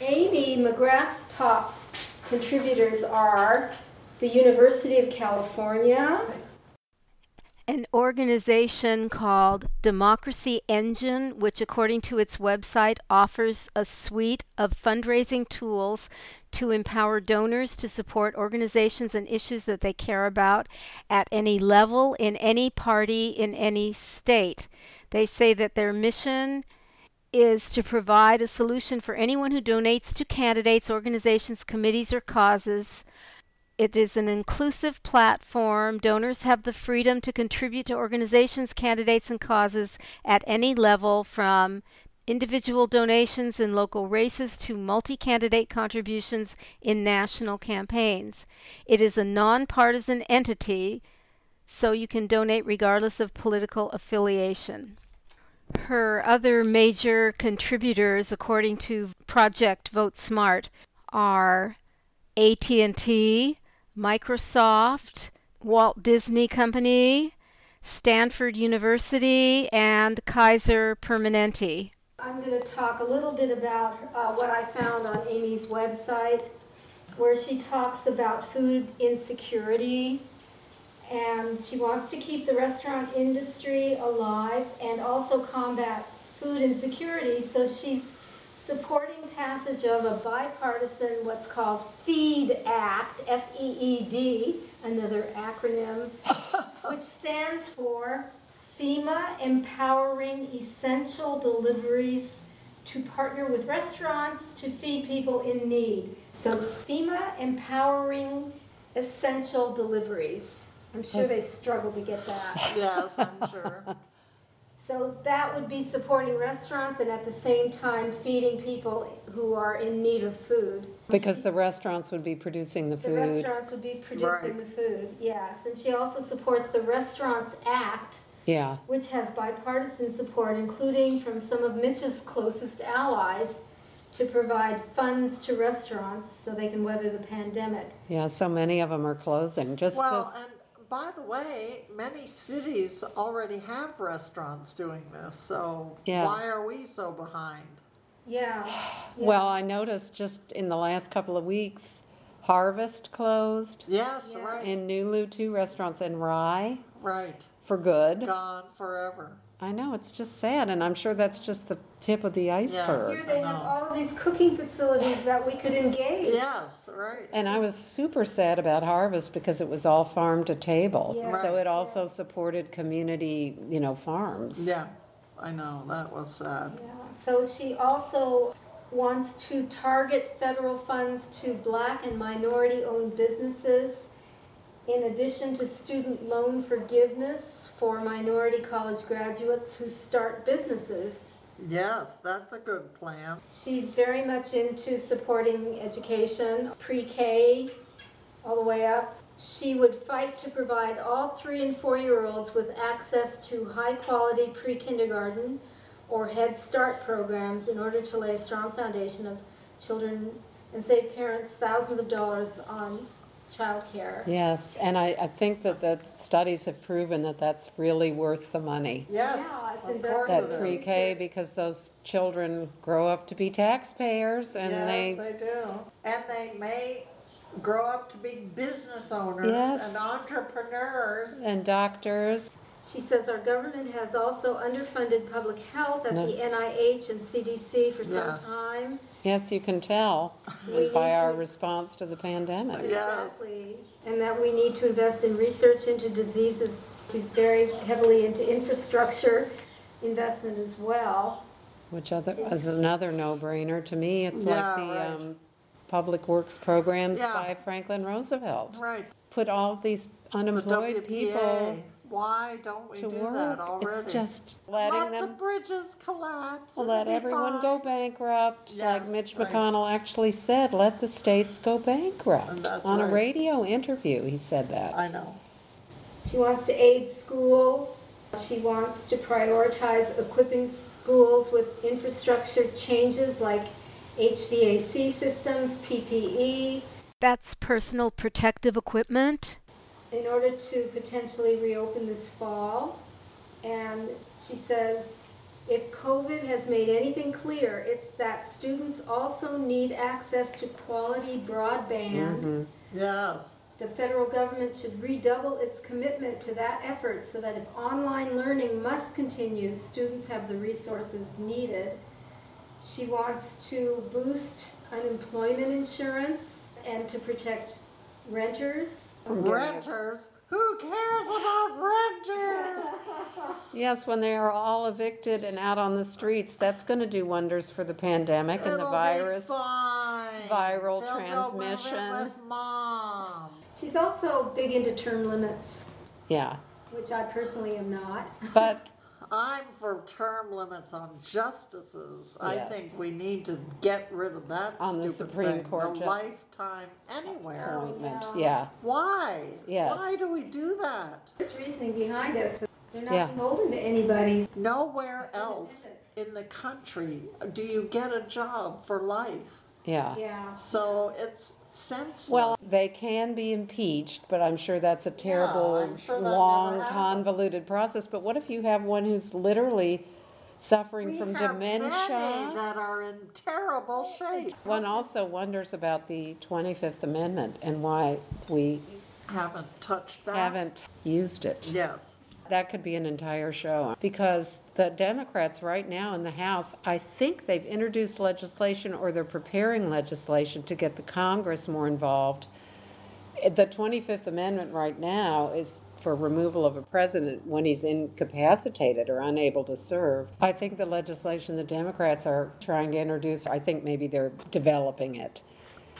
Amy McGrath's top contributors are the University of California, an organization called Democracy Engine, which, according to its website, offers a suite of fundraising tools to empower donors to support organizations and issues that they care about at any level, in any party, in any state. They say that their mission is to provide a solution for anyone who donates to candidates, organizations, committees, or causes. It is an inclusive platform. Donors have the freedom to contribute to organizations, candidates, and causes at any level from individual donations in local races to multi candidate contributions in national campaigns. It is a nonpartisan entity, so you can donate regardless of political affiliation. Her other major contributors, according to Project Vote Smart, are AT&T, Microsoft, Walt Disney Company, Stanford University, and Kaiser Permanente. I'm going to talk a little bit about uh, what I found on Amy's website, where she talks about food insecurity. And she wants to keep the restaurant industry alive and also combat food insecurity. So she's supporting passage of a bipartisan, what's called FEED Act, F E E D, another acronym, which stands for FEMA Empowering Essential Deliveries to Partner with Restaurants to Feed People in Need. So it's FEMA Empowering Essential Deliveries. I'm sure they struggled to get that. Yes, I'm sure. So that would be supporting restaurants and at the same time feeding people who are in need of food. Because the restaurants would be producing the food. The restaurants would be producing Right. the food, yes. And she also supports the Restaurants Act, Yeah, which has bipartisan support, including from some of Mitch's closest allies, to provide funds to restaurants so they can weather the pandemic. yeah, so many of them are closing, just Well, this, and by the way, many cities already have restaurants doing this, so Yeah. why are we so behind? Yeah. yeah. well, I noticed just in the last couple of weeks, Harvest closed, Yes, Yeah. right, in Nulu, two restaurants, and Rye, right, for good. gone forever. I know, it's just sad, and I'm sure that's just the tip of the iceberg. Here they have all these cooking facilities that we could engage. Yes, right. And I was super sad about Harvest because it was all farm to table. Yes. So it also supported community, you know, farms. Yeah, I know, that was sad. Yeah, So she also wants to target federal funds to black and minority-owned businesses in addition to student loan forgiveness for minority college graduates who start businesses. Yes, that's a good plan. She's very much into supporting education, pre-K, all the way up. She would fight to provide all three and four-year-olds with access to high-quality pre-kindergarten or Head Start programs in order to lay a strong foundation of children and save parents thousands of dollars on childcare. Yes, and I, I think that the studies have proven that that's really worth the money. Yes, Yeah, it's of course invested it That is. pre-K, because those children grow up to be taxpayers and Yes, they, they do. And they may grow up to be business owners Yes. and entrepreneurs. and doctors. She says our government has also underfunded public health at No. the NIH and CDC for some Yes. time. Yes, you can tell We by need our to- response to the pandemic. Yes. Exactly. And that we need to invest in research into diseases. She's very heavily into infrastructure investment as well. Which other, is another no-brainer to me. It's like Yeah, the right. um, Public Works Programs Yeah. by Franklin Roosevelt. Right. Put all these The unemployed people WPA. Why don't we to do work. that already? It's just letting Let the bridges collapse. let it'll be everyone go fine. bankrupt. Like Mitch right. McConnell actually said, let the states go bankrupt. That's On a radio interview, he said that. I know. She wants to aid schools. She wants to prioritize equipping schools with infrastructure changes like HVAC systems, PPE, That's personal protective equipment. In order to potentially reopen this fall. And she says, if COVID has made anything clear, it's that students also need access to quality broadband. Mm-hmm. Yes. The federal government should redouble its commitment to that effort so that if online learning must continue, students have the resources needed. She wants to boost unemployment insurance and to protect renters. Renters. Who cares about renters? Yes, when they are all evicted and out on the streets, that's gonna do wonders for the pandemic and the It'll be virus. fine. viral They'll go transmission. with mom. She's also big into term limits, Yeah, which I personally am not. but I'm for term limits on justices. I Yes. think we need to get rid of that On the stupid Supreme thing. Court The ju- lifetime anywhere. appointment, oh, yeah. yeah. Why? Yes. Why do we do that? There's reasoning behind it. So they're not Yeah. beholden to anybody. Nowhere else in the country do you get a job for life. Yeah. Yeah. So it's senseless. Well, they can be impeached, but I'm sure that's a terrible, I'm sure long, convoluted process. But what if you have one who's literally suffering We from have dementia. many that are in terrible shape. One also wonders about the 25th Amendment and why we Haven't touched that. haven't used it. Yes. That could be an entire show, because the Democrats right now in the House, I think they've introduced legislation or they're preparing legislation to get the Congress more involved. The 25th Amendment right now is for removal of a president when he's incapacitated or unable to serve. I think the legislation the Democrats are trying to introduce, I think maybe they're developing it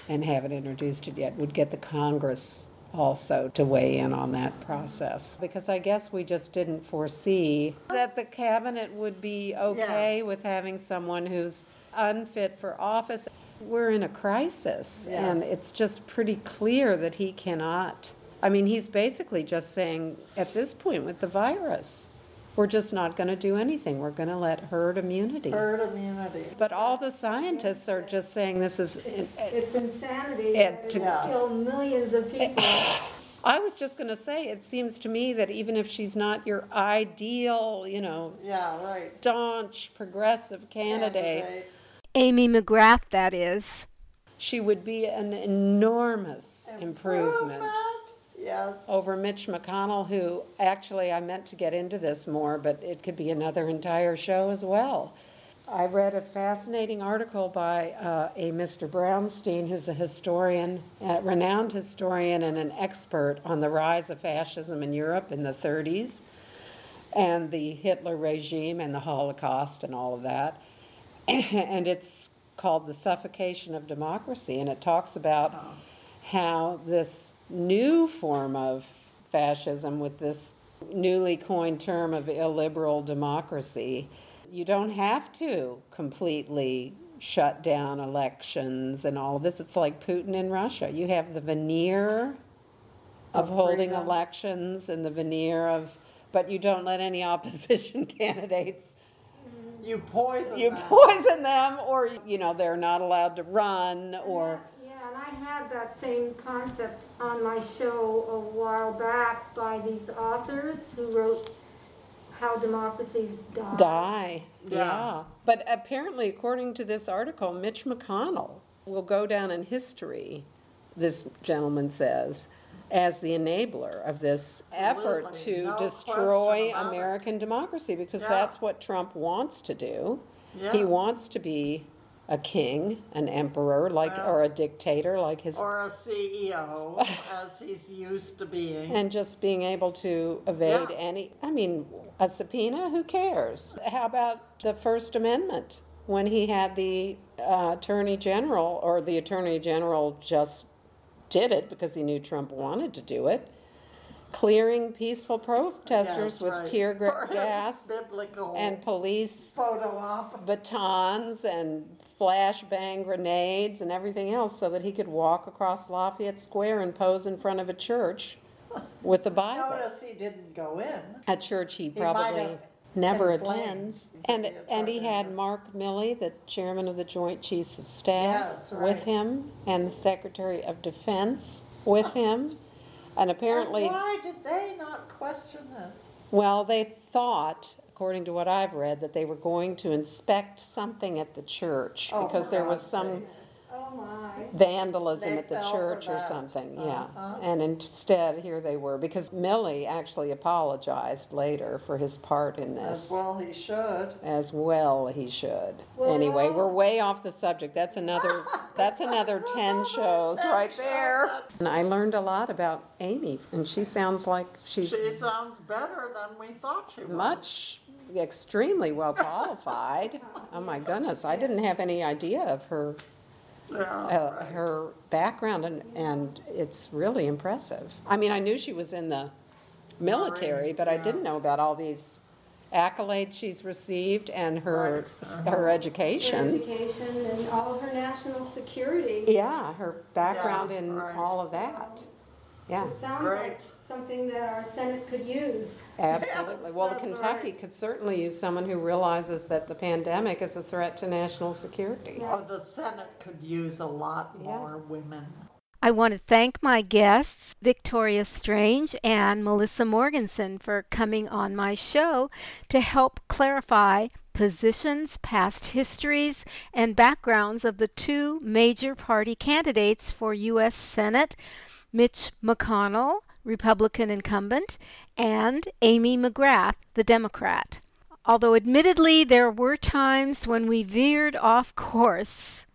and haven't introduced it yet, would get the Congress also to weigh in on that process. Because I guess we just didn't foresee that the cabinet would be okay Yes. with having someone who's unfit for office. We're in a crisis, and it's just pretty clear that he cannot. I mean, he's basically just saying, at this point with the virus, we're just not going to do anything. We're going to let herd immunity. Herd immunity. But all the scientists are just saying this is, It's insanity And that to- it killed millions of eh, people. I was just going to say, it seems to me that even if she's not your ideal, you know, Yeah, right. staunch progressive candidate, Amy McGrath, that is. she would be an enormous improvement Yes. over Mitch McConnell, who actually I meant to get into this more, but it could be another entire show as well. I read a fascinating article by uh, a Mr. Brownstein, who's a historian, a renowned historian and an expert on the rise of fascism in Europe in the 30s and the Hitler regime and the Holocaust and all of that. And it's called The Suffocation of Democracy, and it talks about how this new form of fascism, with this newly coined term of illiberal democracy, you don't have to completely shut down elections and all of this. It's like Putin in Russia. You have the veneer of Of holding freedom. elections and the veneer of, but you don't let any opposition candidates You poison you them. poison them or you know they're not allowed to run or Yeah, and I had that same concept on my show a while back by these authors who wrote How Democracies Die. die Yeah. yeah but apparently according to this article mitch mcconnell will go down in history this gentleman says as the enabler of this effort to No destroy question it. american democracy because Yeah. that's what trump wants to do he wants to be a king an emperor like or a dictator like his Or a CEO, as he's used to being. And just being able to evade Yeah. any, I mean, a subpoena, who cares? How about the First Amendment? When he had the uh, Attorney General, or the Attorney General just did it because he knew Trump wanted to do it, clearing peaceful protesters Yes, with right. tear For gra- his gas Biblical and police photo op. batons and flashbang grenades and everything else so that he could walk across Lafayette Square and pose in front of a church with the Bible. Notice he didn't go in. A church he might probably have never been flamed. attends. He's And, and he had. Mark Milley, the chairman of the Joint Chiefs of Staff, Yes, with him, and the Secretary of Defense with him. And apparently, And why did they not question this? well, they thought, according to what I've read, that they were going to inspect something at the church Oh, because there was some sakes. Oh, my. vandalism They at the fell for church or that. something, yeah. Uh-huh. And instead, here they were, because Milley actually apologized later for his part in this. As well he should. As well, he should. Well- Anyway, we're way off the subject. That's another, that's another ten shows 10 right there. And I learned a lot about Amy, and she sounds like she's She sounds better than we thought she was. much, extremely well qualified. Oh my goodness, I didn't have any idea of her uh, right. her background, and, and it's really impressive. I mean, I knew she was in the military, Marines, but I didn't know about all these accolades she's received and her, Right, her Her education. education and all of her national security. Yeah, her background Yeah, in right. all of that. Yeah, It sounds Great. like something that our Senate could use. absolutely. Well, the that's Kentucky right. could certainly use someone who realizes that the pandemic is a threat to national security. Oh, the Senate could use a lot Yeah. more women. I want to thank my guests, Victoria Strange and Melissa Morgenson, for coming on my show to help clarify positions, past histories, and backgrounds of the two major party candidates for U.S. Senate Mitch McConnell, Republican incumbent, and Amy McGrath, the Democrat. Although admittedly there were times when we veered off course.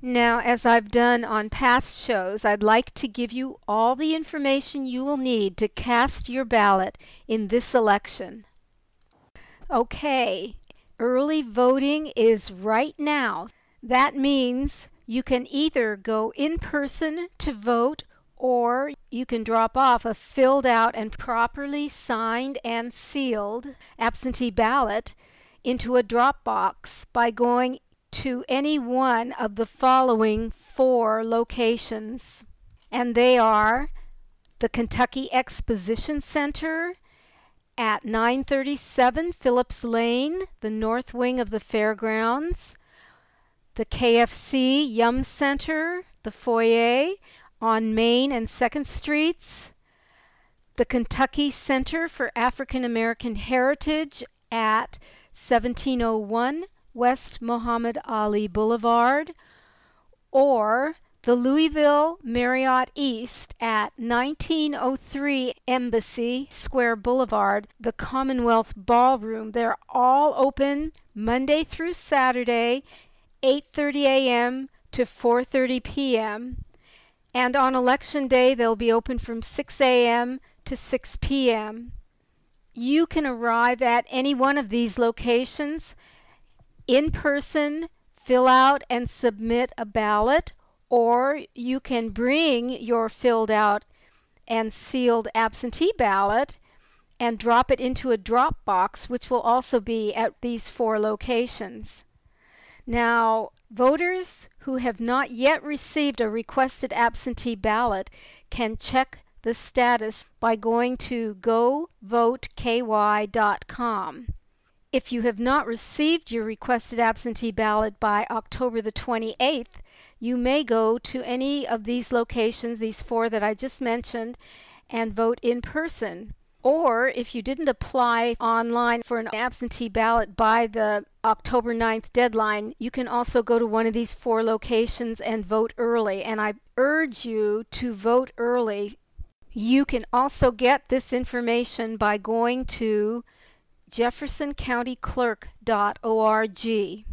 Now, as I've done on past shows, I'd like to give you all the information you will need to cast your ballot in this election. Okay, early voting is right now. That means you can either go in person to vote or you can drop off a filled out and properly signed and sealed absentee ballot into a drop box by going to any one of the following four locations. And they are the Kentucky Exposition Center at 937 Phillips Lane, the north wing of the fairgrounds, the KFC Yum Center, the foyer on Main and Second Streets, the Kentucky Center for African American Heritage at 1701 West Muhammad Ali Boulevard, or the Louisville Marriott East at 1903 Embassy Square Boulevard, the Commonwealth Ballroom. They're all open Monday through Saturday, 8:30 a.m. to 4:30 p.m. And on election day they'll be open from 6 a.m. to 6 p.m. You can arrive at any one of these locations in person, fill out and submit a ballot, or you can bring your filled out and sealed absentee ballot and drop it into a drop box, which will also be at these four locations. Now, voters who have not yet received a requested absentee ballot can check the status by going to govoteky.com. If you have not received your requested absentee ballot by October the 28th, you may go to any of these locations, these four that I just mentioned, and vote in person. Or if you didn't apply online for an absentee ballot by the October 9th deadline, you can also go to one of these four locations and vote early. And I urge you to vote early. You can also get this information by going to jeffersoncountyclerk.org.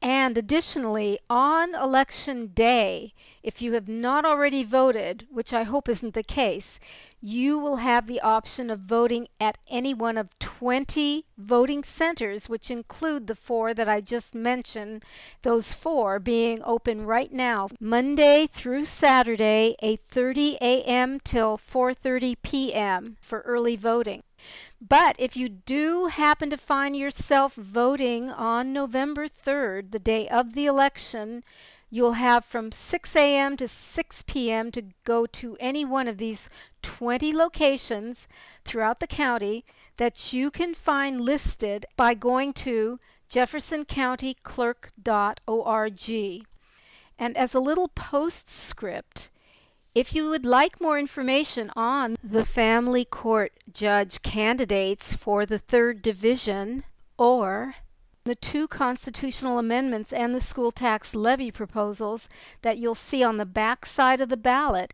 And additionally, on election day, if you have not already voted, which I hope isn't the case, you will have the option of voting at any one of 20 voting centers, which include the four that I just mentioned, those four being open right now, Monday through Saturday, 8:30 a.m. till 4:30 p.m. for early voting. But if you do happen to find yourself voting on November 3rd, the day of the election, you'll have from 6 a.m. to 6 p.m. to go to any one of these 20 locations throughout the county that you can find listed by going to jeffersoncountyclerk.org. And as a little postscript, if you would like more information on the family court judge candidates for the third division or the two constitutional amendments and the school tax levy proposals that you'll see on the back side of the ballot,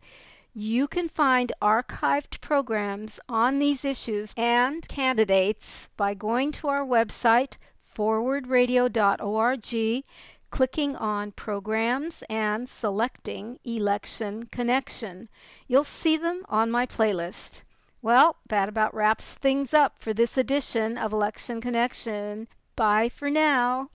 you can find archived programs on these issues and candidates by going to our website forwardradio.org clicking on Programs and selecting Election Connection. You'll see them on my playlist. Well, that about wraps things up for this edition of Election Connection. Bye for now.